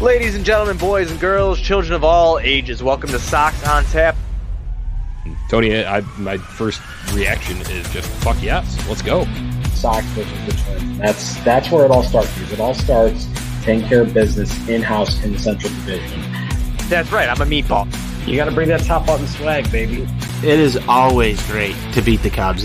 Ladies and gentlemen, boys and girls, children of all ages, welcome to Sox on Tap. Tony, I, my first reaction is just fuck yes, let's go. Sox versus the Twins. That's that's where it all starts. Because it all starts taking care of business in house in the Central Division. That's right, I'm a meatball. You got to bring that top button swag, baby. It is always great to beat the Cubs.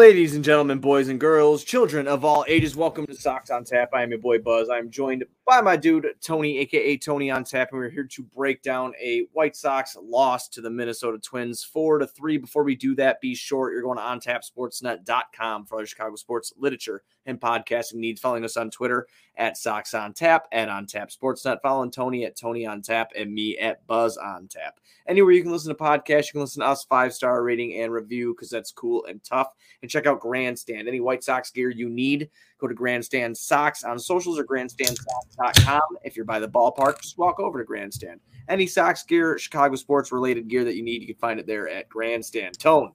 Ladies and gentlemen, boys and girls, children of all ages, welcome to Sox on Tap. I am your boy Buzz. I am joined by my dude Tony, aka Tony on Tap, and we're here to break down a White Sox loss to the Minnesota Twins, four to three. Before we do that, be sure you're going to ontapsportsnet.com for other Chicago sports literature and podcasting needs. Following us on Twitter at Sox on Tap and on Tap Sportsnet. Following Tony at Tony on Tap and me at Buzz on Tap. Anywhere you can listen to podcasts, you can listen to us five star rating and review because that's cool and tough. And check out Grandstand. Any White Sox gear you need, go to Grandstand Socks on socials or grandstandsocks.com. If you're by the ballpark, just walk over to Grandstand. Any socks gear, Chicago sports related gear that you need, you can find it there at Grandstand. Tone.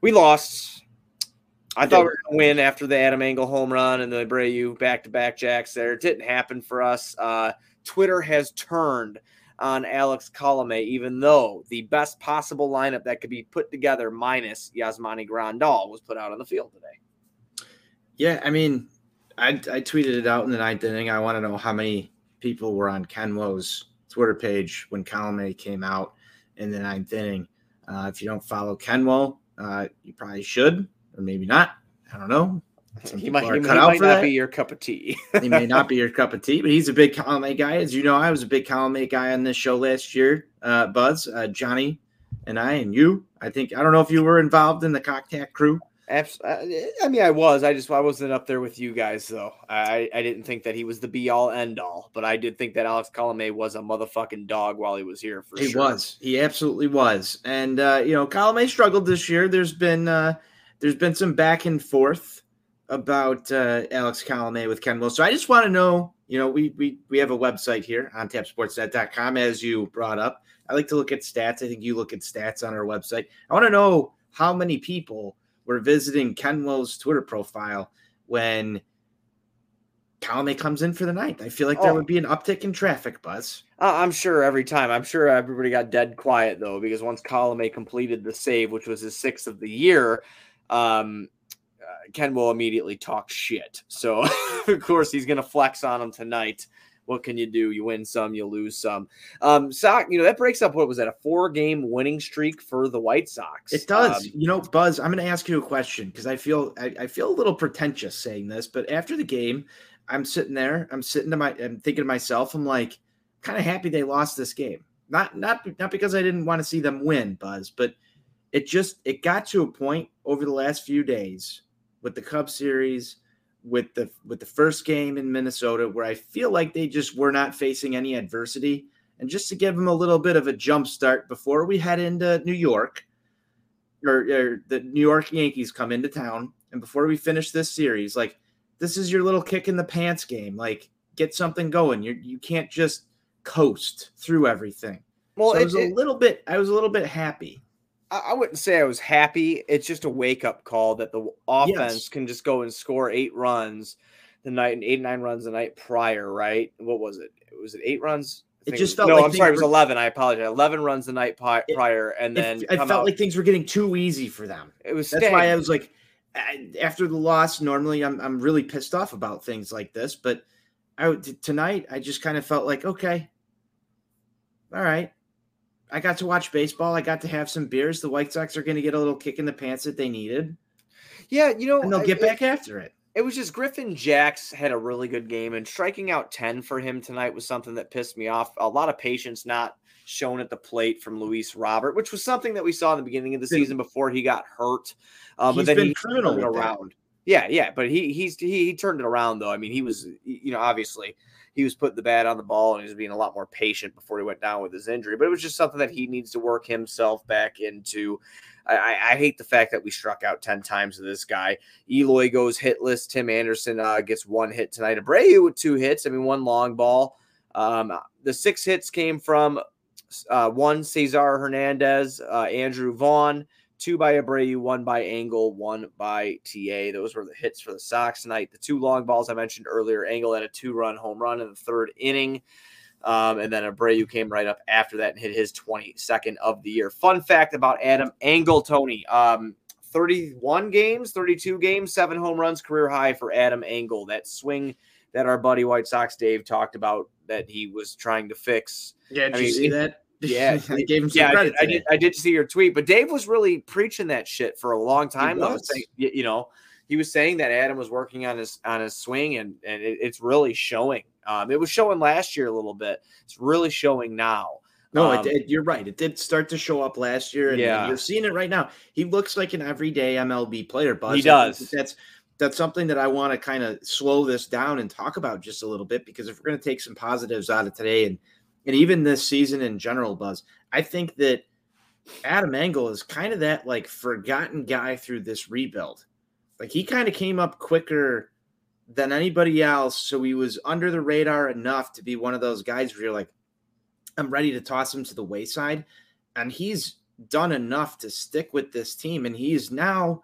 We lost. I thought we were going to win after the Adam Engel home run and the Abreu back to back jacks there. It didn't happen for us. Uh, Twitter has turned on Alex Colome, even though the best possible lineup that could be put together minus Yasmani Grandal was put out on the field today. Yeah, I mean, I, I tweeted it out in the ninth inning. I want to know how many people were on Ken Woe's Twitter page when Colome came out in the ninth inning. Uh, if you don't follow Ken Woe, uh, you probably should, or maybe not. I don't know. Some he might, he, he might not that. be your cup of tea. he may not be your cup of tea, but he's a big Colome guy. As you know, I was a big Colome guy on this show last year. Uh, Buzz, uh, Johnny, and I, and you. I think I don't know if you were involved in the Cocktack crew. Uh, I mean, I was. I just I wasn't up there with you guys, though. I I didn't think that he was the be all end all, but I did think that Alex Colome was a motherfucking dog while he was here. For he sure. was. He absolutely was. And uh, you know, Colome struggled this year. There's been uh, there's been some back and forth about uh, Alex Colome with Ken Will. So I just want to know. You know, we we we have a website here on tapsportsnet.com, as you brought up. I like to look at stats. I think you look at stats on our website. I want to know how many people were visiting Ken Will's Twitter profile when Colome comes in for the ninth. I feel like there oh. would be an uptick in traffic, Buzz. Uh, I'm sure every time. I'm sure everybody got dead quiet though, because once Colome completed the save, which was his sixth of the year, um, uh, Ken will immediately talk shit. So of course he's going to flex on him tonight. What can you do? You win some, you lose some. Um, Sox, you know that breaks up. What was that? A four-game winning streak for the White Sox. It does. Um, you know, Buzz. I'm going to ask you a question because I feel I, I, feel a little pretentious saying this, but after the game, I'm sitting there. I'm sitting to my. I'm thinking to myself. I'm like, kind of happy they lost this game. Not not not because I didn't want to see them win, Buzz, but it just it got to a point over the last few days with the Cub series, with the with the first game in Minnesota, where I feel like they just were not facing any adversity, and just to give them a little bit of a jump start before we head into New York, or, or the New York Yankees come into town, and before we finish this series, like this is your little kick in the pants game, like get something going. You you can't just coast through everything. Well, so it, I was a little bit. I was a little bit happy I wouldn't say I was happy. It's just a wake up call that the offense yes. can just go and score eight runs the night and eight nine runs the night prior, right? What was it? Was it eight runs? It just it felt no. Like I'm sorry, it was eleven. I apologize. Eleven runs the night prior, and then it, felt out. like things were getting too easy for them. It was. That's why I was like, after the loss. Normally, I'm I'm really pissed off about things like this, but I tonight I just kind of felt like okay, all right, I got to watch baseball. I got to have some beers. The White Sox are going to get a little kick in the pants that they needed. Yeah, you know, and they'll get back after it. It was just Griffin Jax had a really good game, and striking out 10 for him tonight was something that pissed me off. A lot of patience not shown at the plate from Luis Robert, which was something that we saw in the beginning of the season before he got hurt. Uh, but then been he criminal around. Yeah, yeah, but he he's he, he turned it around though. I mean, he was you know obviously he was putting the bat on the ball and he was being a lot more patient before he went down with his injury. But it was just something that he needs to work himself back into. I, I hate the fact that we struck out 10 times to this guy. Eloy goes hitless. Tim Anderson uh, gets one hit tonight. Abreu with two hits. I mean, one long ball. Um, the six hits came from uh, one Cesar Hernandez, uh, Andrew Vaughn, two by Abreu, one by Engel, one by TA. Those were the hits for the Sox tonight. The two long balls I mentioned earlier, Engel had a two run home run in the third inning. Um, and then Abreu came right up after that and hit his 22nd of the year. Fun fact about Adam Engel, Tony. Um, 31 games, 32 games, seven home runs, career high for Adam Engel. That swing that our buddy White Sox Dave talked about that he was trying to fix. Yeah, did I you mean, see it- that? Yeah, they gave him some yeah, I credit. did, I did. I did see your tweet, but Dave was really preaching that shit for a long time. though, was. saying- you know, he was saying that Adam was working on his on his swing, and and it, it's really showing. Um, it was showing last year a little bit. It's really showing now. No, Um, it, did- you're right. It did start to show up last year, and Yeah. you're seeing it right now. He looks like an everyday MLB player, Buzz. He does. That's that's something that I want to kind of slow this down and talk about just a little bit because if we're going to take some positives out of today and and even this season in general, Buzz, I think that Adam Engel is kind of that like forgotten guy through this rebuild. Like he kind of came up quicker than anybody else, so he was under the radar enough to be one of those guys where you're like, I'm ready to toss him to the wayside. And he's done enough to stick with this team. And he's now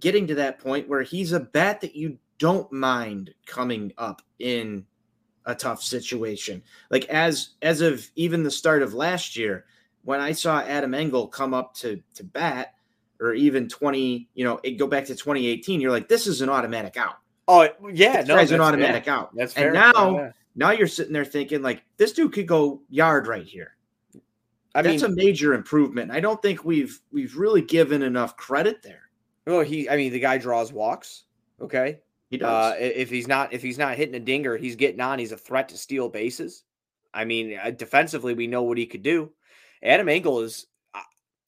getting to that point where he's a bat that you don't mind coming up in a tough situation. Like as as of even the start of last year, when I saw Adam Engel come up to to bat, or even 20, you know, it go back to 2018, you're like, this is an automatic out. Oh yeah, This no, guy's an automatic yeah, out. That's fair. and now Yeah. now you're sitting there thinking like this dude could go yard right here. I mean, That's a major improvement. I don't think we've we've really given enough credit there. well, he. I mean, the guy draws walks. Okay, He Uh, does. i- if he's not if he's not hitting a dinger, he's getting on. He's a threat to steal bases. I mean, uh, defensively, we know what he could do. Adam Engel is. uh,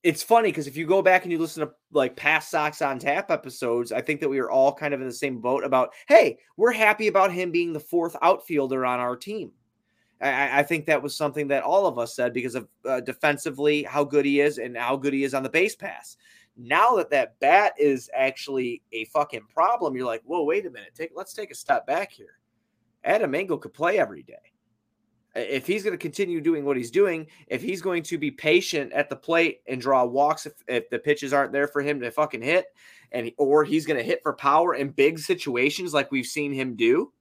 It's funny because if you go back and you listen to like past Sox on Tap episodes, I think that we were all kind of in the same boat about, hey, we're happy about him being the fourth outfielder on our team. I- I, I think that was something that all of us said because of uh, defensively how good he is and how good he is on the base pass now that that bat is actually a fucking problem, you're like, whoa, wait a minute. Take let's take a step back here. Adam Engel could play every day. If he's going to continue doing what he's doing, if he's going to be patient at the plate and draw walks if, if the pitches aren't there for him to fucking hit, and or he's going to hit for power in big situations like we've seen him do,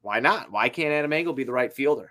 why not? Why can't Adam Engel be the right fielder?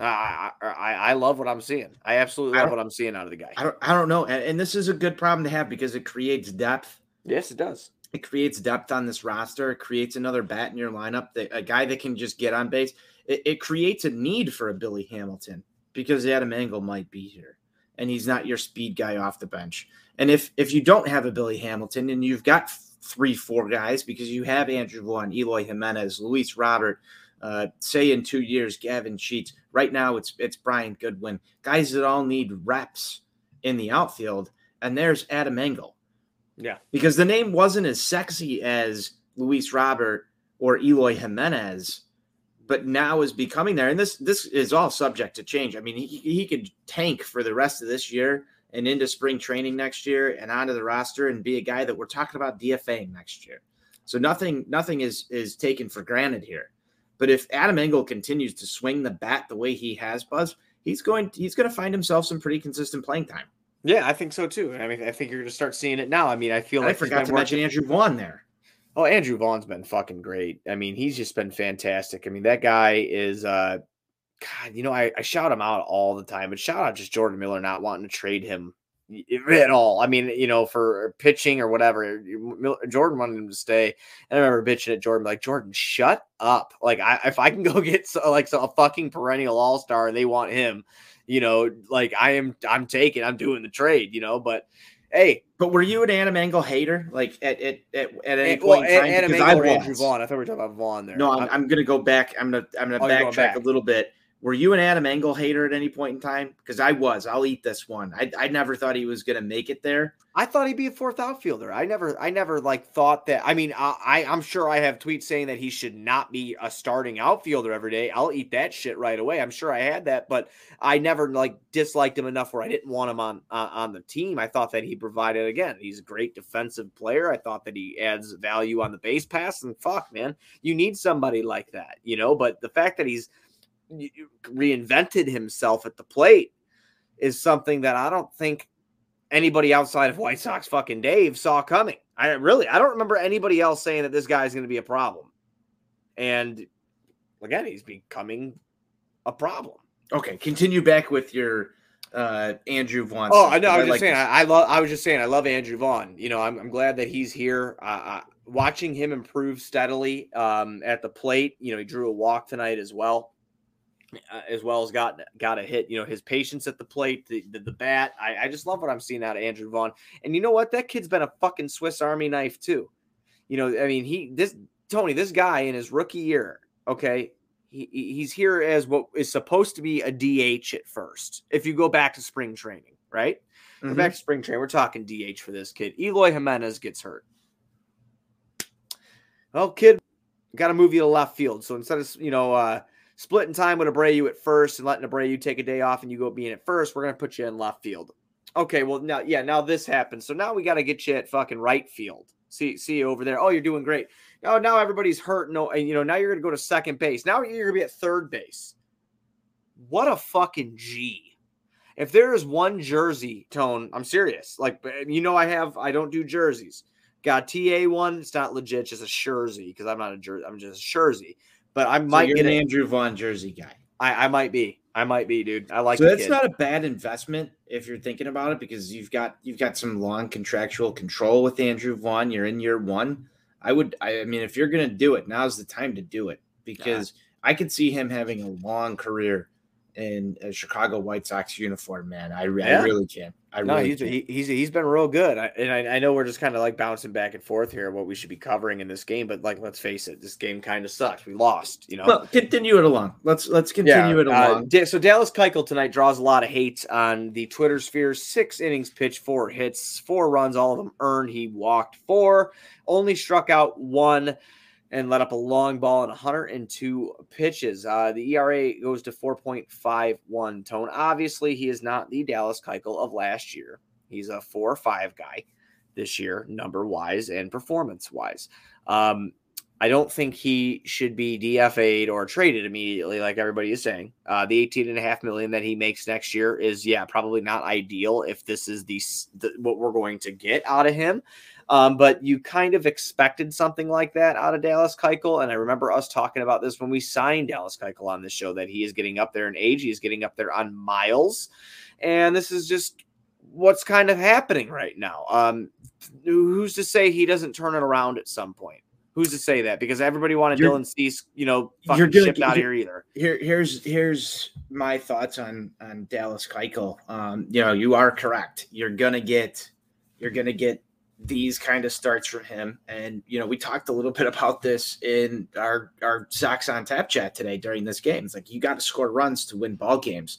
I, I, I I love what I'm seeing. I absolutely love don't- what I'm seeing out of the guy. I don't I don't know. And, and this is a good problem to have because it creates depth. Yes, it does. It creates depth on this roster. It creates another bat in your lineup, that, a guy that can just get on base. It, it creates a need for a Billy Hamilton because Adam Engel might be here, and he's not your speed guy off the bench. And if if you don't have a Billy Hamilton and you've got three, four guys because you have Andrew Vaughn, Eloy Jimenez, Luis Robert, uh, say in two years, Gavin Sheets. Right now, it's it's Brian Goodwin, guys that all need reps in the outfield. And there's Adam Engel Yeah. because the name wasn't as sexy as Luis Robert or Eloy Jimenez, but now is becoming there. And this this is all subject to change. I mean, he, he could tank for the rest of this year and into spring training next year and onto the roster and be a guy that we're talking about DFAing next year. So nothing nothing is is taken for granted here. But if Adam Engel continues to swing the bat the way he has, Buzz, he's going he's going to find himself some pretty consistent playing time. Yeah, I think so too. I mean, I think you're going to start seeing it now. I mean, I feel And like I forgot to mention Andrew Vaughn there. Oh, Andrew Vaughn's been fucking great. I mean, he's just been fantastic. I mean, that guy is uh God, you know, I, I shout him out all the time, but shout out just Jordan Miller not wanting to trade him at all. I mean, you know, for pitching or whatever. Jordan wanted him to stay. And I remember bitching at Jordan, like, Jordan, shut up. Like, I if I can go get so, like so a fucking perennial all star and they want him, you know, like I am I'm taking, I'm doing the trade, you know, but hey, But were you an Adam Engel hater, like at at at, at any eh, well, point in eh, time? Adam Because Engel I Andrew was. Vaughn. I thought we were talking about Vaughn there. No, I'm, I'm- I'm going to go back. I'm gonna I'm gonna Oh, backtrack back. a little bit. Were you an Adam Engel hater at any point in time? Because I was. I'll eat this one. I, I never thought he was going to make it there. I thought he'd be a fourth outfielder. I never, I never like thought that. I mean, I, I, I'm sure I have tweets saying that he should not be a starting outfielder every day. I'll eat that shit right away. I'm sure I had that, but I never like disliked him enough where I didn't want him on uh, on the team. I thought that he provided again. He's a great defensive player. I thought that he adds value on the base pass. And fuck, man, you need somebody like that, you know. But the fact that he's reinvented himself at the plate is something that I don't think anybody outside of White Sox fucking Dave saw coming. I really I don't remember anybody else saying that this guy's going to be a problem. And again, he's becoming a problem. Okay, continue back with your uh Andrew Vaughn. Oh, I know. I was I just like saying. I, I, love. I was just saying. I love Andrew Vaughn. You know, I'm, I'm glad that he's here. Uh, watching him improve steadily um, at the plate. You know, he drew a walk tonight as well. Uh, as well as got got a hit. You know, his patience at the plate, the, the, the bat. I, I, just love what I'm seeing out of Andrew Vaughn. And you know what? That kid's been a fucking Swiss Army knife too. You know, I mean, he this Tony, this guy in his rookie year, okay, he, he's here as what is supposed to be a DH at first. If you go back to spring training, right? Mm-hmm. Go back to spring training. We're talking DH for this kid. Eloy Jimenez gets hurt. Well, kid, got to move you to left field. So instead of you know. uh splitting time with Abreu at first and letting Abreu take a day off and you go being at first, we're going to put you in left field. Okay, well now, yeah, now this happens. So now we got to get you at fucking right field. See, see you over there. Oh, you're doing great. Oh, now everybody's hurt. No, and you know now you're going to go to second base. Now you're going to be at third base. What a fucking G. If there is one jersey tone, I'm serious. Like you know, I have I don't do jerseys. Got TA one. It's not legit, just a jersey because I'm not a jersey. I'm just a jersey but I might so get an Andrew Vaughn jersey guy. I, I might be. I might be, dude. I like. So that's kid. not a bad investment if you're thinking about it because you've got you've got some long contractual control with Andrew Vaughn. You're in year one. I would. I, I mean, if you're gonna do it, now's the time to do it because I could see him having a long career in a Chicago White Sox uniform, man. I, yeah. I really can't. I no, really he's, he, he's he's been real good. I, and I, I, know we're just kind of like bouncing back and forth here what we should be covering in this game, but like let's face it, this game kind of sucks. We lost, you know. Well, continue it along. Let's let's continue yeah, it uh, along. Uh, so Dallas Keuchel tonight draws a lot of hate on the Twitter sphere. Six innings pitched, four hits, four runs, all of them earned. He walked four, only struck out one and let up a long ball in 102 pitches. Uh, the ERA goes to 4.51 tone. Obviously, he is not the Dallas Keuchel of last year. He's a four or five guy this year, number wise and performance wise. Um, I don't think he should be DFA'd or traded immediately, like everybody is saying. Uh, the 18 and a half million that he makes next year is, yeah, probably not ideal if this is the, the what we're going to get out of him. Um, but you kind of expected something like that out of Dallas Keuchel. And I remember us talking about this when we signed Dallas Keuchel on this show that he is getting up there in age. He is getting up there on miles. And this is just what's kind of happening right now. Um, who's to say he doesn't turn it around at some point? Who's to say that? Because everybody wanted you're, Dylan Cease, you know, fucking you're shipped out here either. Here, here's here's my thoughts on on Dallas Keuchel. Um, you know, you are correct. You're gonna get you're gonna get these kind of starts from him. And you know, we talked a little bit about this in our our Sox on Tap chat today during this game. It's like you got to score runs to win ball games.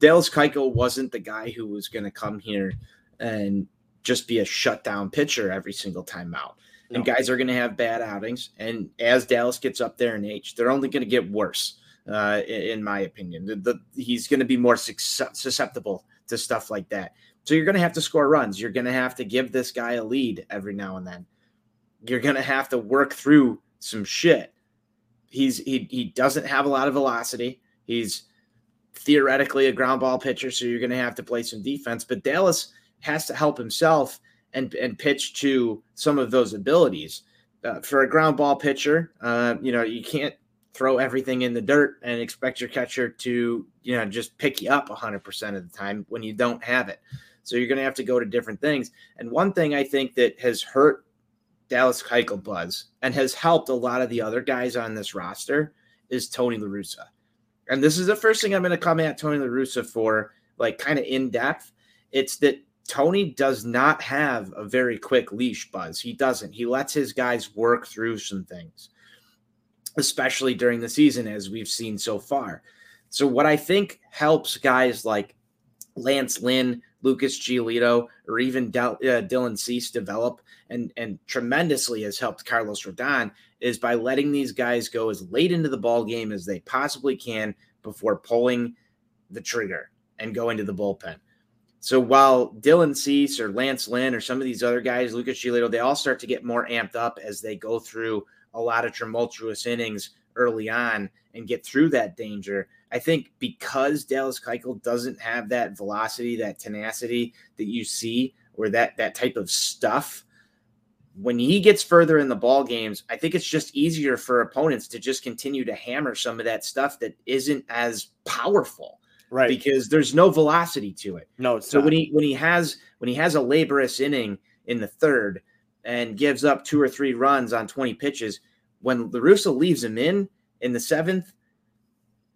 Dallas Keuchel wasn't the guy who was going to come here and just be a shutdown pitcher every single time out. No. And guys are going to have bad outings. And as Dallas gets up there in age, they're only going to get worse, uh, in, in, my opinion. The, the, he's going to be more susceptible to stuff like that. So you're going to have to score runs. You're going to have to give this guy a lead every now and then. You're going to have to work through some shit. He's he he doesn't have a lot of velocity. He's theoretically a ground ball pitcher, so you're going to have to play some defense. But Dallas has to help himself and and pitch to some of those abilities. Uh, for a ground ball pitcher, uh, you know you can't throw everything in the dirt and expect your catcher to you know just pick you up 100% of the time when you don't have it. So you're going to have to go to different things. And one thing I think that has hurt Dallas Keuchel Buzz and has helped a lot of the other guys on this roster is Tony LaRussa. And this is the first thing I'm going to come at Tony LaRussa for, like kind of in depth. It's that Tony does not have a very quick leash, Buzz. He doesn't. He lets his guys work through some things, especially during the season, as we've seen so far. So what I think helps guys like Lance Lynn, Lucas Giolito, or even Del, uh, Dylan Cease develop and and tremendously has helped Carlos Rodon is by letting these guys go as late into the ball game as they possibly can before pulling the trigger and go into the bullpen. So while Dylan Cease or Lance Lynn or some of these other guys, Lucas Giolito, they all start to get more amped up as they go through a lot of tumultuous innings early on and get through that danger. I think because Dallas Keuchel doesn't have that velocity, that tenacity that you see, or that that type of stuff, when he gets further in the ball games, I think it's just easier for opponents to just continue to hammer some of that stuff that isn't as powerful Right. because there's no velocity to it. no, it's So not. when he when he has when he has a laborious inning in the third and gives up two or three runs on 20 pitches, when LaRussa leaves him in in the seventh,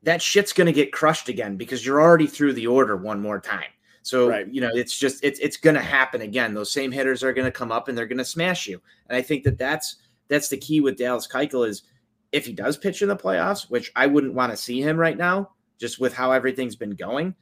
that shit's gonna get crushed again because you're already through the order one more time. So Right. you know it's just it's it's gonna happen again. Those same hitters are gonna come up and they're gonna smash you. And I think that that's that's the key with Dallas Keuchel is if he does pitch in the playoffs, which I wouldn't want to see him right now, just with how everything's been going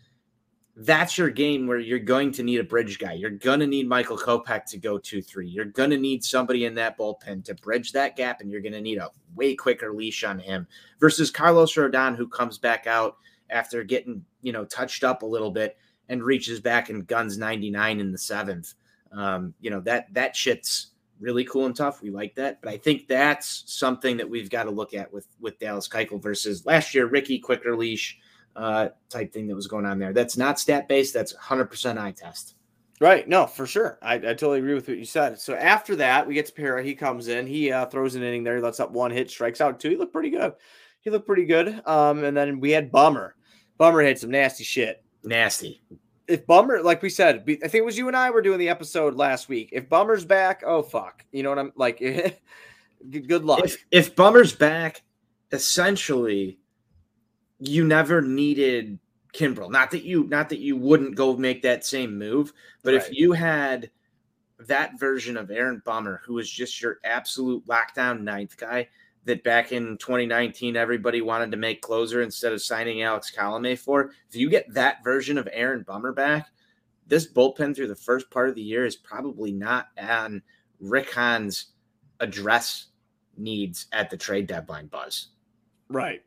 that's your game where you're going to need a bridge guy. You're going to need Michael Kopech to go 2 3. You're going to need somebody in that bullpen to bridge that gap, and you're going to need a way quicker leash on him versus Carlos Rodon, who comes back out after getting, you know, touched up a little bit and reaches back and guns 99 in the seventh. Um, you know, that that shit's really cool and tough. We like that. But I think that's something that we've got to look at with with Dallas Keuchel versus last year, Ricky, quicker leash uh, type thing that was going on there. That's not stat based. That's 100% eye test. Right. No, for sure. I, I totally agree with what you said. So after that, we get to Pera. He comes in. He uh, throws an inning there. He lets up one hit, strikes out two. He looked pretty good. He looked pretty good. Um, and then we had Bummer. Bummer had some nasty shit. Nasty. If Bummer, like we said, I think it was you and I were doing the episode last week. If Bummer's back, oh fuck, you know what I'm like. good good luck. If if Bummer's back, essentially, you never needed Kimbrel. Not that you not that you wouldn't go make that same move, but if you had that version of Aaron Bummer, who was just your absolute lockdown ninth guy, that back in 2019 everybody wanted to make closer instead of signing Alex Colome for. If you get that version of Aaron Bummer back, this bullpen through the first part of the year is probably not on Rick Hahn's address needs at the trade deadline, Buzz, right.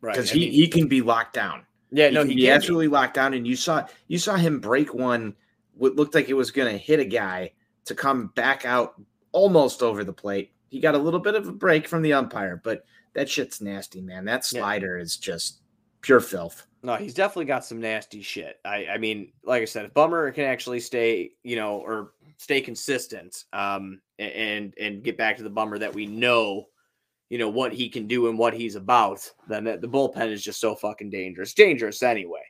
Right. because I he, mean, he can be locked down. yeah, He no, he be can be. absolutely locked down, and you saw you saw him break one. What looked like it was going to hit a guy to come back out almost over the plate. He got a little bit of a break from the umpire, but that shit's nasty, man. That Yeah. slider is just pure filth. No, he's definitely got some nasty shit. I, I mean, like I said, if Bummer can actually stay, you know, or stay consistent, um, and and get back to the Bummer that we know, you know, what he can do and what he's about, then the, the bullpen is just so fucking dangerous. Dangerous anyway,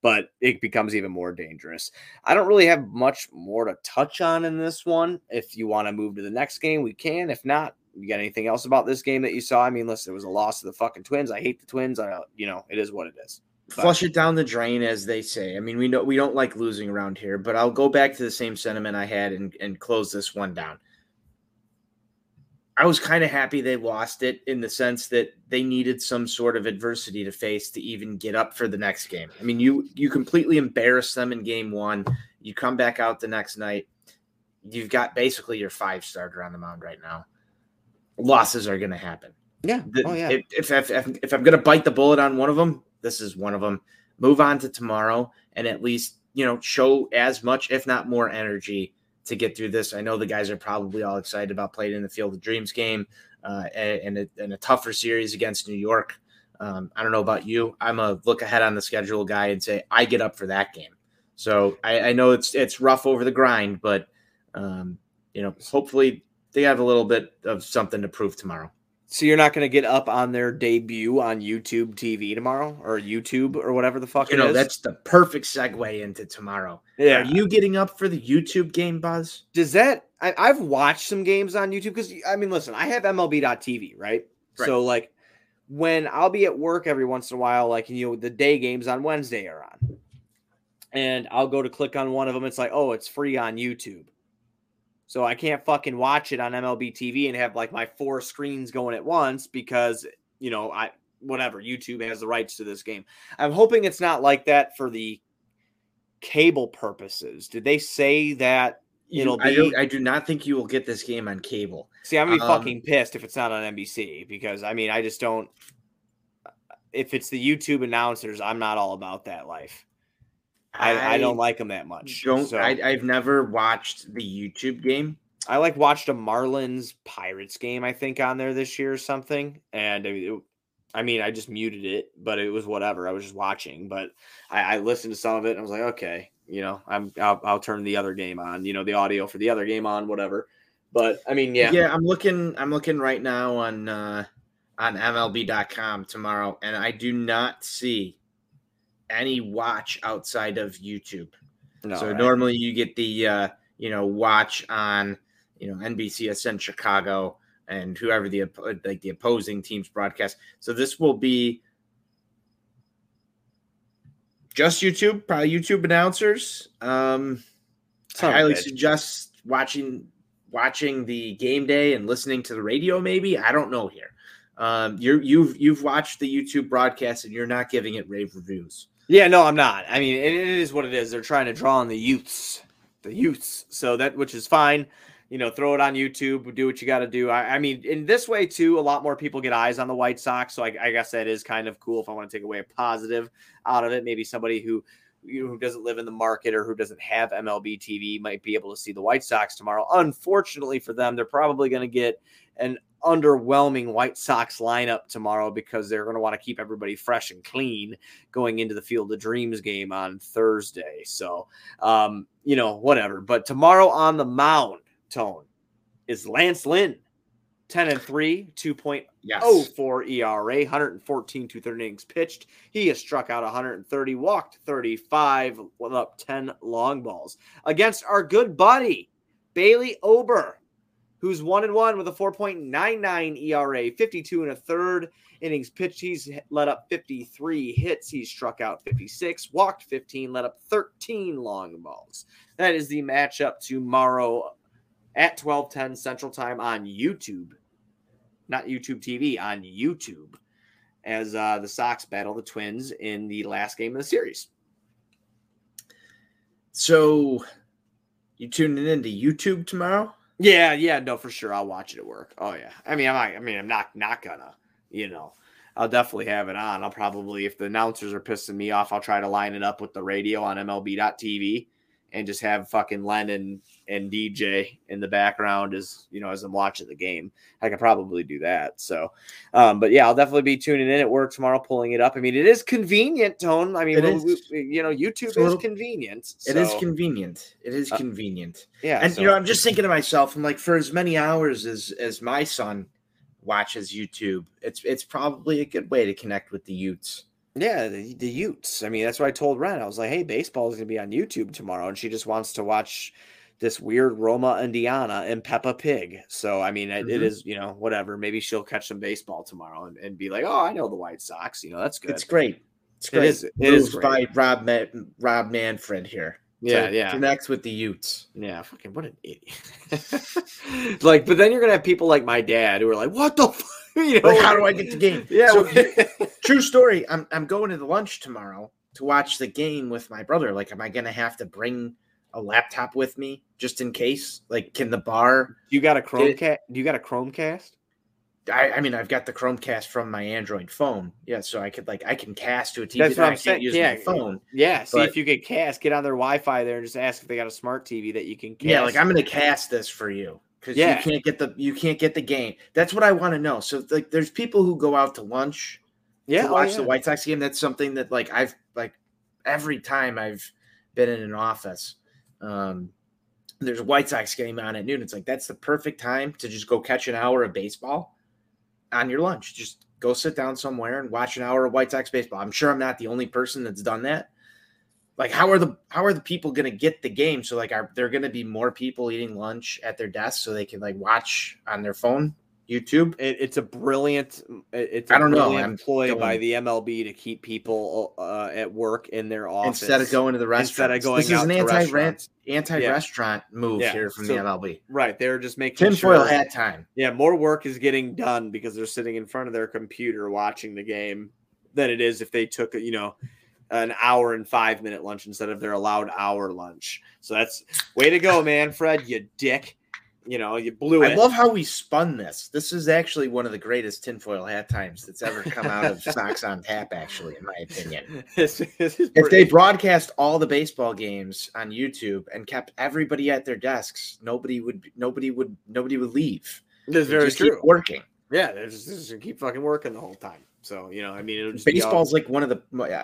but it becomes even more dangerous. I don't really have much more to touch on in this one. If you want to move to the next game, we can. If not, you got anything else about this game that you saw? I mean, listen, it was a loss to the fucking Twins. I hate the Twins. I, you know, it is what it is. But- Flush it down the drain, as they say. I mean, we know we don't like losing around here, but I'll go back to the same sentiment I had and, and close this one down. I was kind of happy they lost it in the sense that they needed some sort of adversity to face to even get up for the next game. I mean, you you completely embarrassed them in game one. You come back out the next night. You've got basically your five starter on the mound right now. Losses are going to happen. Yeah. The- oh yeah. If, if, if, if, if I'm going to bite the bullet on one of them, this is one of them. Move on to tomorrow and at least, you know, show as much, if not more energy to get through this. I know the guys are probably all excited about playing in the Field of Dreams game uh, and, a, and a tougher series against New York. Um, I don't know about you. I'm a look ahead on the schedule guy and say I get up for that game. So I, I know it's it's rough over the grind, but um, you know, hopefully they have a little bit of something to prove tomorrow. So you're not going to get up on their debut on YouTube TV tomorrow or YouTube or whatever the fuck You know, is? that's the perfect segue into tomorrow. yeah. Are you getting up for the YouTube game, Buzz? Does that? I, I've watched some games on YouTube because I mean, listen, I have MLB.TV, right? Right. So like when I'll be at work every once in a while, like you know, the day games on Wednesday are on, and I'll go to click on one of them. It's like, oh, it's free on YouTube. So I can't fucking watch it on MLB TV and have like my four screens going at once because you know I whatever YouTube has the rights to this game. I'm hoping it's not like that for the cable purposes. Did they say that it'll I, be? don't, I do not think you will get this game on cable. See, I'm gonna be um, fucking pissed if it's not on NBC because I mean, I just don't. If it's the YouTube announcers, I'm not all about that life. I, I don't like them that much. Don't so I, I've never watched the YouTube game. I like watched a Marlins Pirates game, I think, on there this year or something. And it, I mean, I just muted it, but it was whatever. I was just watching, but I, I listened to some of it and I was like, okay, you know, I'm I'll, I'll turn the other game on, you know, the audio for the other game on, whatever. But I mean, yeah, Yeah, I'm looking. I'm looking right now on uh, on MLB.com tomorrow, and I do not see any watch outside of YouTube. no, so right. normally you get the uh, you know watch on you know NBCSN Chicago and whoever the like the opposing teams broadcast. So this will be just YouTube, probably YouTube announcers. Um, I highly bitch. suggest watching watching the game day and listening to the radio. Maybe I don't know here. Um, you're you've you've watched the YouTube broadcast and you're not giving it rave reviews. Yeah, no, I'm not. I mean, it, it is what it is. They're trying to draw on the youths, the youths. So that, which is fine. You know, throw it on YouTube, do what you got to do. I, I mean, in this way too, a lot more people get eyes on the White Sox. So I, I guess that is kind of cool. If I want to take away a positive out of it, maybe somebody who you know, who doesn't live in the market or who doesn't have MLB TV might be able to see the White Sox tomorrow. Unfortunately for them, they're probably going to get an underwhelming White Sox lineup tomorrow because they're going to want to keep everybody fresh and clean going into the Field of Dreams game on Thursday. So, um, you know, whatever. But tomorrow on the mound, Tone, is Lance Lynn. 10 and 3, 2.04 Yes. ERA, 114 to third innings pitched. He has struck out 130, walked 35, let up 10 long balls against our good buddy, Bailey Ober, who's one and one with a 4.99 ERA, 52 and a third innings pitched. He's let up 53 hits. He's struck out 56, walked 15, let up 13 long balls. That is the matchup tomorrow at 12:10 Central Time on YouTube, not YouTube TV, on YouTube, as uh, the Sox battle the Twins in the last game of the series. So you tuning in to YouTube tomorrow? Yeah, yeah, no, for sure. I'll watch it at work. Oh yeah. I mean, I'm not, I mean, I'm not not gonna, you know. I'll definitely have it on. I'll probably, if the announcers are pissing me off, I'll try to line it up with the radio on MLB.TV and just have fucking Lennon and, DJ in the background as you know as I'm watching the game. I could probably do that. So, um, but yeah, I'll definitely be tuning in at work tomorrow, pulling it up. I mean, it is convenient, Tone. I mean, we- we- you know, YouTube a is little- convenient. It is convenient. It is Uh, convenient. yeah. and so- you know, I'm just thinking to myself, I'm like, for as many hours as as my son watches YouTube, it's it's probably a good way to connect with the Utes. Yeah, the, the Utes. I mean, that's what I told Ren. I was like, hey, baseball is going to be on YouTube tomorrow. And she just wants to watch this weird Roma Indiana and Peppa Pig. So, I mean, it, it mm-hmm. is, you know, whatever. Maybe she'll catch some baseball tomorrow and, and be like, oh, I know the White Sox. You know, that's good. It's great. It's great. is- it is by Rob Ma- Rob Manfred here. yeah, to yeah. Connect with the Utes. Yeah, fucking what an idiot. like, but then you're gonna have people like my dad who are like, "What the fuck?" You know, Like, how do I get the game? Yeah, So, true story. I'm I'm going to the lunch tomorrow to watch the game with my brother. Like, am I gonna have to bring a laptop with me just in case? Like, can the bar? you got a Chromecast? Do you got a Chromecast? I, I mean, I've got the Chromecast from my Android phone. Yeah, so I could like I can cast to a TV. That's what I I'm saying. Use Yeah, my phone. Yeah, see But- if you could cast, get on their Wi-Fi there and just ask if they got a smart TV that you can cast. Yeah, like I'm gonna cast this for you because Yeah. you can't get the you can't get the game. That's what I want to know. So like, there's people who go out to lunch yeah, to oh, watch yeah. the White Sox game. That's something that like I've like every time I've been in an office, um, there's a White Sox game on at noon. It's like that's the perfect time to just go catch an hour of baseball on your lunch. Just go sit down somewhere and watch an hour of White Sox baseball. I'm sure I'm not the only person that's done that. Like how are the how are the people going to get the game? So like are there going to be more people eating lunch at their desk so they can like watch on their phone YouTube. It, it's a brilliant. it- It's a I don't know, brilliant I'm ploy by the MLB to keep people uh, at work in their office Instead of going to the restaurant, Instead of going this is out an to anti restaurants. anti restaurant move Yeah, here from so- the MLB. Right, they're just making Tinfoil sure. hat time. Yeah, more work is getting done because they're sitting in front of their computer watching the game than it is if they took, you know, an hour and five minute lunch instead of their allowed hour lunch. So that's way to go, man, Fred. You dick. You know, you blew it. I love how we spun this. This is actually one of the greatest tinfoil hat times that's ever come out of Sox on Tap, actually, in my opinion. This is If they broadcast all the baseball games on YouTube and kept everybody at their desks, nobody would nobody would nobody would leave. this is very true. working. Yeah, they're just, they're just keep fucking working the whole time. So you know, I mean, it'll just be Baseball's like one of the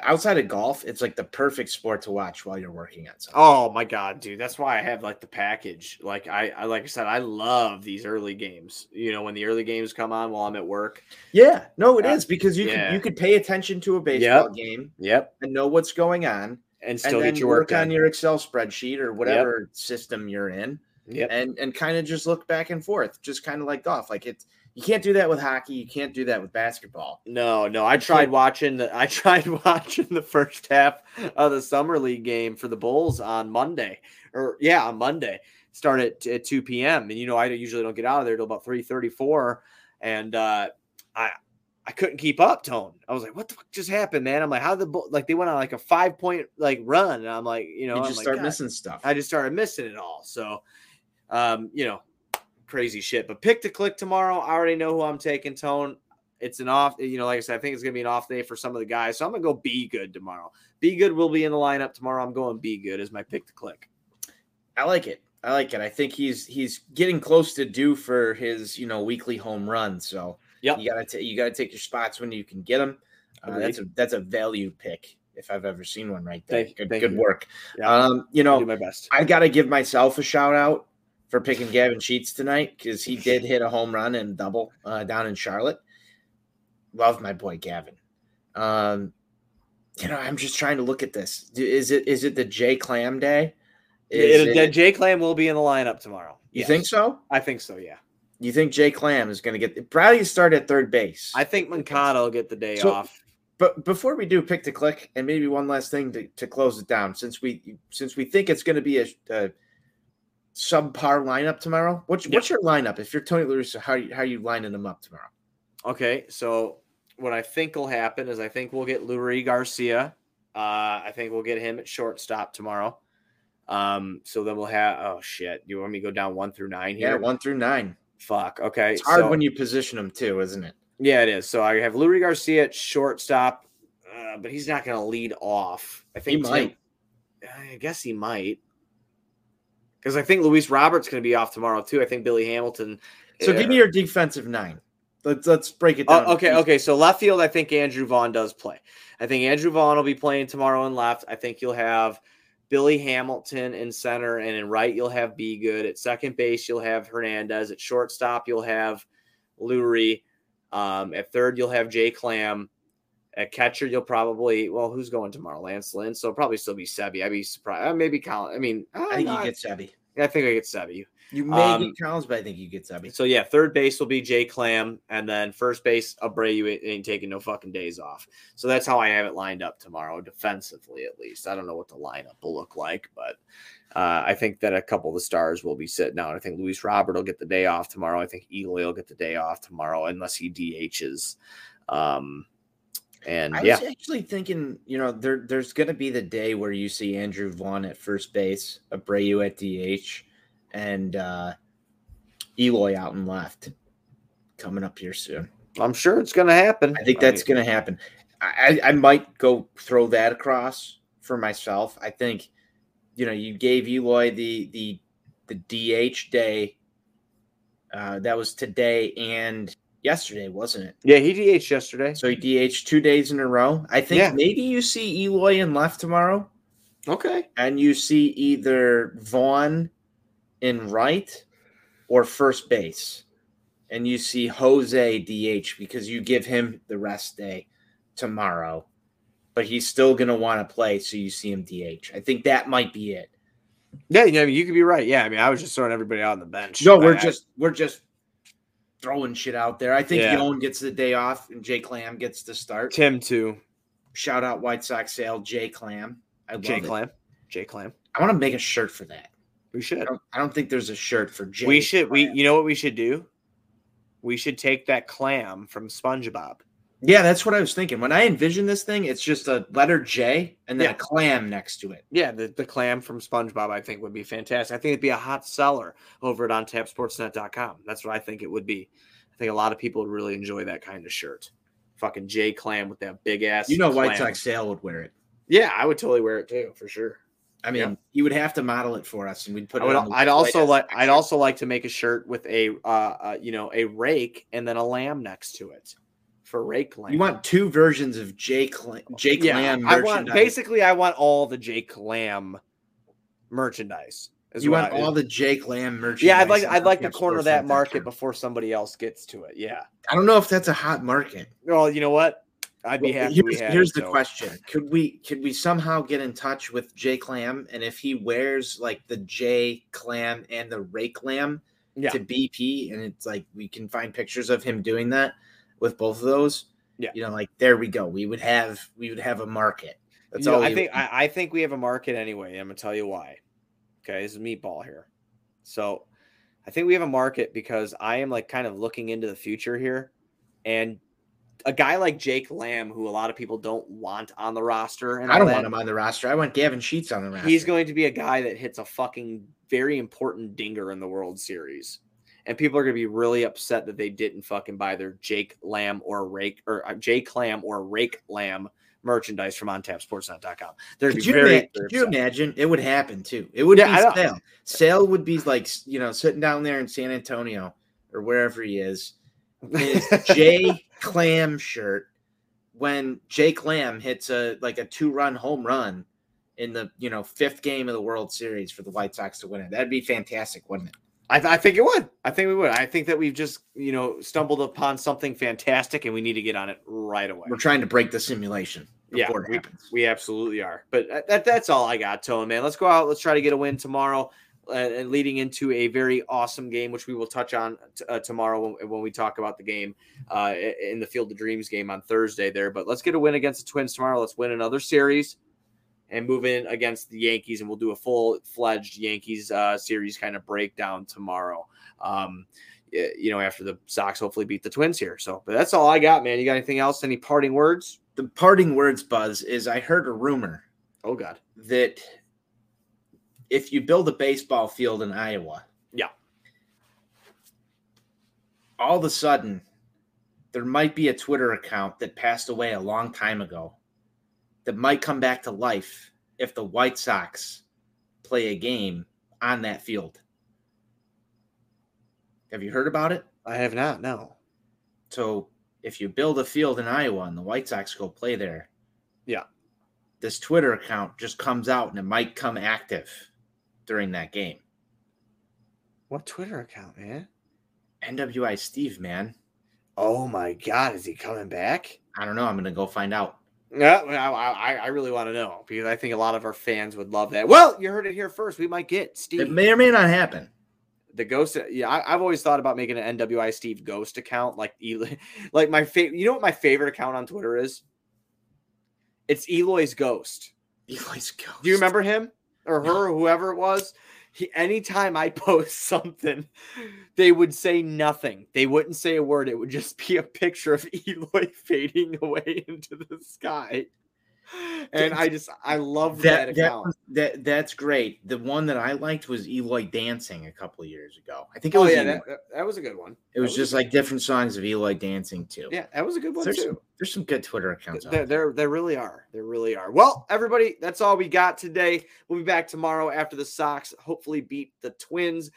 outside of golf, it's like the perfect sport to watch while you're working on something. Oh my god, dude! That's why I have like the package. Like I, I like I said, I love these early games. You know, when the early games come on while I'm at work. Yeah, no, it Uh, is because you yeah. could you could pay attention to a baseball game Yep, and know what's going on, and still and get your work work on your Excel spreadsheet or whatever system you're in, Yep. and and kind of just look back and forth, just kind of like golf. Like it's you can't do that with hockey, you can't do that with basketball. No, no. I tried watching the I tried watching the first half of the summer league game for the Bulls on Monday. Or yeah, on Monday. Start at, at 2 p.m. And you know, I usually don't get out of there till about 3:34. And uh I I couldn't keep up, Tone. I was like, what the fuck just happened, man? I'm like, how the Bull like they went on like a five point like run. And I'm like, you know, you I'm just like, start missing stuff. I just started missing it all. So, um, you know, crazy shit. But pick to click tomorrow. I already know who I'm taking. Tone. It's an off. You know, like I said, I think it's gonna be an off day for some of the guys. So I'm gonna go be good tomorrow. Be good will be in the lineup tomorrow. I'm going be good as my pick to click. I like it. I like it. I think he's he's getting close to due for his you know weekly home run. So Yep. you gotta ta- you gotta take your spots when you can get them. Uh, that's a that's a value pick if I've ever seen one right there. Thank- good thank good work. Yeah. Um, you know do my best. I gotta give myself a shout out for picking Gavin Sheets tonight because he did hit a home run and double uh, down in Charlotte. Love my boy Gavin. Um, you know, I'm just trying to look at this. Is it is it the J Clam day? It, it- Jay Clam will be in the lineup tomorrow. you Yes. think so? I think so. Yeah. You think J Clam is going to get probably start at third base? I think Moncada will get the day So- off. but before we do pick to click, and maybe one last thing to, to close it down, since we since we think it's going to be a, a subpar lineup tomorrow. What's Yeah. what's your lineup? If you're Tony La Russa, how you, how you lining them up tomorrow? Okay, so what I think will happen is I think we'll get Leury Garcia. Uh, I think we'll get him at shortstop tomorrow. Um, so then we'll have oh shit. You want me to go down one through nine here? Yeah, one through nine. Fuck. Okay. It's hard so- when you position them too, isn't it? Yeah, it is. So I have Leury Garcia at shortstop, uh, but he's not going to lead off. I He think Tim- might. I guess he might. Because I think Luis Roberts going to be off tomorrow too. I think Billy Hamilton. So give me your defensive nine. Let's let's break it down. Oh, okay, okay. So left field, I think Andrew Vaughn does play. I think Andrew Vaughn will be playing tomorrow in left. I think you'll have Billy Hamilton in center, and in right you'll have Be Good. At second base, you'll have Hernandez. At shortstop, you'll have Leury. Um, at third, you'll have Jay Clam. At catcher, you'll probably well, who's going tomorrow? Lance Lynn. So it'll probably still be Sebi. I'd be surprised. Uh, maybe Colin. I mean, I think uh, you get Sebi. I think I get Sebi. You may Um, get Collins, but I think you get Sebi. So yeah, third base will be Jay Clam, and then first base Abreu ain't- ain't taking no fucking days off. So that's how I have it lined up tomorrow, defensively at least. I don't know what the lineup will look like, but uh, I think that a couple of the stars will be sitting out. I think Luis Robert will get the day off tomorrow. I think Eloy will get the day off tomorrow, unless he DHs. Um, and I yeah, was actually thinking, you know, there there's going to be the day where you see Andrew Vaughn at first base, Abreu at DH, and uh, Eloy out and left coming up here soon. I'm sure it's going to happen. I think that's going to happen. I, I I might go throw that across for myself. I think, you know, you gave Eloy the the the DH day. Uh, that was today and yesterday, wasn't it? yeah, he DH yesterday. So he DH two days in a row. I think Yeah. maybe you see Eloy in left tomorrow, Okay. and you see either Vaughn in right or first base, and you see Jose DH because you give him the rest day tomorrow, but he's still gonna want to play, so you see him DH. I think that might be it. Yeah, you know, you could be right. Yeah, I mean, I was just throwing everybody out on the bench. No, we're I- just we're just throwing shit out there. I think Yeah. Yoan gets the day off and Jay Clam gets the start. Tim too. Shout out White Sox sale Jay Clam. I love Jay it. Clam. Jay Clam. I want to make a shirt for that. We I should. don't, I don't think there's a shirt for Jay. we should. We. You know what we should do? We should take that clam from SpongeBob. Yeah, that's what I was thinking. When I envision this thing, it's just a letter J and then Yeah. a clam next to it. Yeah, the, the clam from SpongeBob, I think, would be fantastic. I think it'd be a hot seller over at ontapsportsnet.com. That's what I think it would be. I think a lot of people would really enjoy that kind of shirt. Fucking J Clam with that big ass. You know, White clam. Sox sale would wear it. Yeah, I would totally wear it too, for sure. I mean, Yeah. you would have to model it for us, and we'd put I it. would, I'd also like I'd also like to make a shirt with a uh, uh you know a rake and then a lamb next to it for rake lamb. You want two versions of J Clam, J yeah, Clam I want basically I want all the Jake Lamb merchandise. is you want I- all the J Clam merchandise. Yeah, I'd like I'd like to corner that market before somebody else gets to it. Yeah. I don't know if that's a hot market. Well, you know what? I'd be happy. Here's, here's it, the so- question: Could we could we somehow get in touch with J Clam, and if he wears like the J Clam and the Ray Clam Yeah. to BP, and it's like we can find pictures of him doing that with both of those. Yeah. you know, like there we go. We would have we would have a market. That's You know, all. I think I, I think we have a market anyway. I'm gonna tell you why. Okay, this is meatball here. So I think we have a market because I am like kind of looking into the future here. And a guy like Jake Lamb, who a lot of people don't want on the roster, and I don't that, want him on the roster. I want Gavin Sheets on the roster. he's going to be a guy that hits a fucking very important dinger in the World Series. And people are going to be really upset that they didn't fucking buy their Jake Lamb or Rake or uh, Jake Lamb or Rake Lamb merchandise from ontapsportsnet.com. They're Could you, very, could you imagine? It would happen too. It would Yeah, be Sale. Sale would be like you know sitting down there in San Antonio or wherever he is, his J Clam shirt when Jake Lamb hits a like a two run home run in the you know fifth game of the World Series for the White Sox to win it. That'd be fantastic, wouldn't it? I, th- I think it would. I think we would. I think that we've just, you know, stumbled upon something fantastic and we need to get on it right away. We're trying to break the simulation Yeah, it we, happens. we absolutely are. But that, that's all I got, Tone, man. Let's go out. Let's try to get a win tomorrow uh, and leading into a very awesome game, which we will touch on t- uh, tomorrow when, when we talk about the game uh, in the Field of Dreams game on Thursday there. But let's get a win against the Twins tomorrow. Let's win another series and move in against the Yankees, and we'll do a full fledged Yankees uh, series kind of breakdown tomorrow. Um, you know, after the Sox hopefully beat the Twins here. So, but that's all I got, man. You got anything else? Any parting words? The parting words, Buzz, is I heard a rumor Oh God. that if you build a baseball field in Iowa, Yeah. all of a sudden there might be a Twitter account that passed away a long time ago that might come back to life if the White Sox play a game on that field. Have you heard about it? I have not. No. So if you build a field in Iowa and the White Sox go play there, Yeah. this Twitter account just comes out and it might come active during that game. What Twitter account, man? NWI Steve, man. Oh my God, is he coming back? I don't know. I'm gonna go find out. Yeah, I, I, I really want to know because I think a lot of our fans would love that. Well, you heard it here first. We might get Steve. It may or may not happen. the ghost. Yeah, I, I've always thought about making an NWI Steve ghost account, like Eloy, like my favorite. You know what my favorite account on Twitter is? It's Eloy's ghost. Eloy's ghost. Do you remember him or her or whoever it was? He, anytime I post something, they would say nothing. They wouldn't say a word. It would just be a picture of Eloy fading away into the sky. And I just, I love that, that? That, was- that that's great. The one that I liked was Eloy dancing a couple of years ago. I think it oh was. yeah, that, that, was a good one. it That was just like different songs of Eloy dancing too. yeah, that was a good one there's too. some, there's some good Twitter accounts. there. there, there really are. There really are. Well, everybody, that's all we got today. We'll be back tomorrow after the Sox hopefully beat the Twins.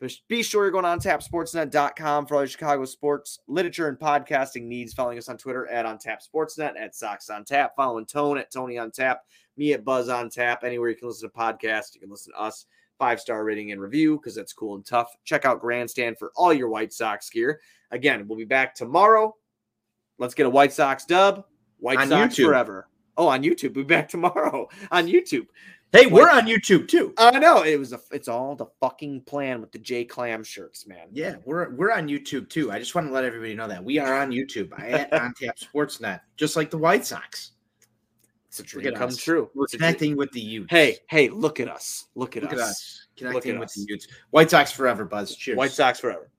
But be sure you're going on tapsportsnet.com for all your Chicago sports, literature, and podcasting needs. Following us on Twitter at on tap sportsnet, at Sox on Tap, following Tone at Tony on tap, me at Buzz on tap. Anywhere you can listen to podcasts, you can listen to us. Five star rating and review because that's cool and tough. Check out Grandstand for all your White Sox gear. Again, we'll be back tomorrow. Let's get a White Sox dub. White On Sox YouTube. forever. Oh, on YouTube. We'll be back tomorrow on YouTube. Hey, we're on YouTube too. I know it was a. It's all the fucking plan with the J Clam shirts, man. Yeah, we're we're on YouTube too. I just want to let everybody know that we are on YouTube at On Tap Sportsnet, just like the White Sox. It's a dream come us. true. We're It's a dream. connecting with the youth. Hey, hey, look at us. Look at look us. at us connecting at with us. the youths. White Sox forever, Buzz. Cheers. White Sox forever.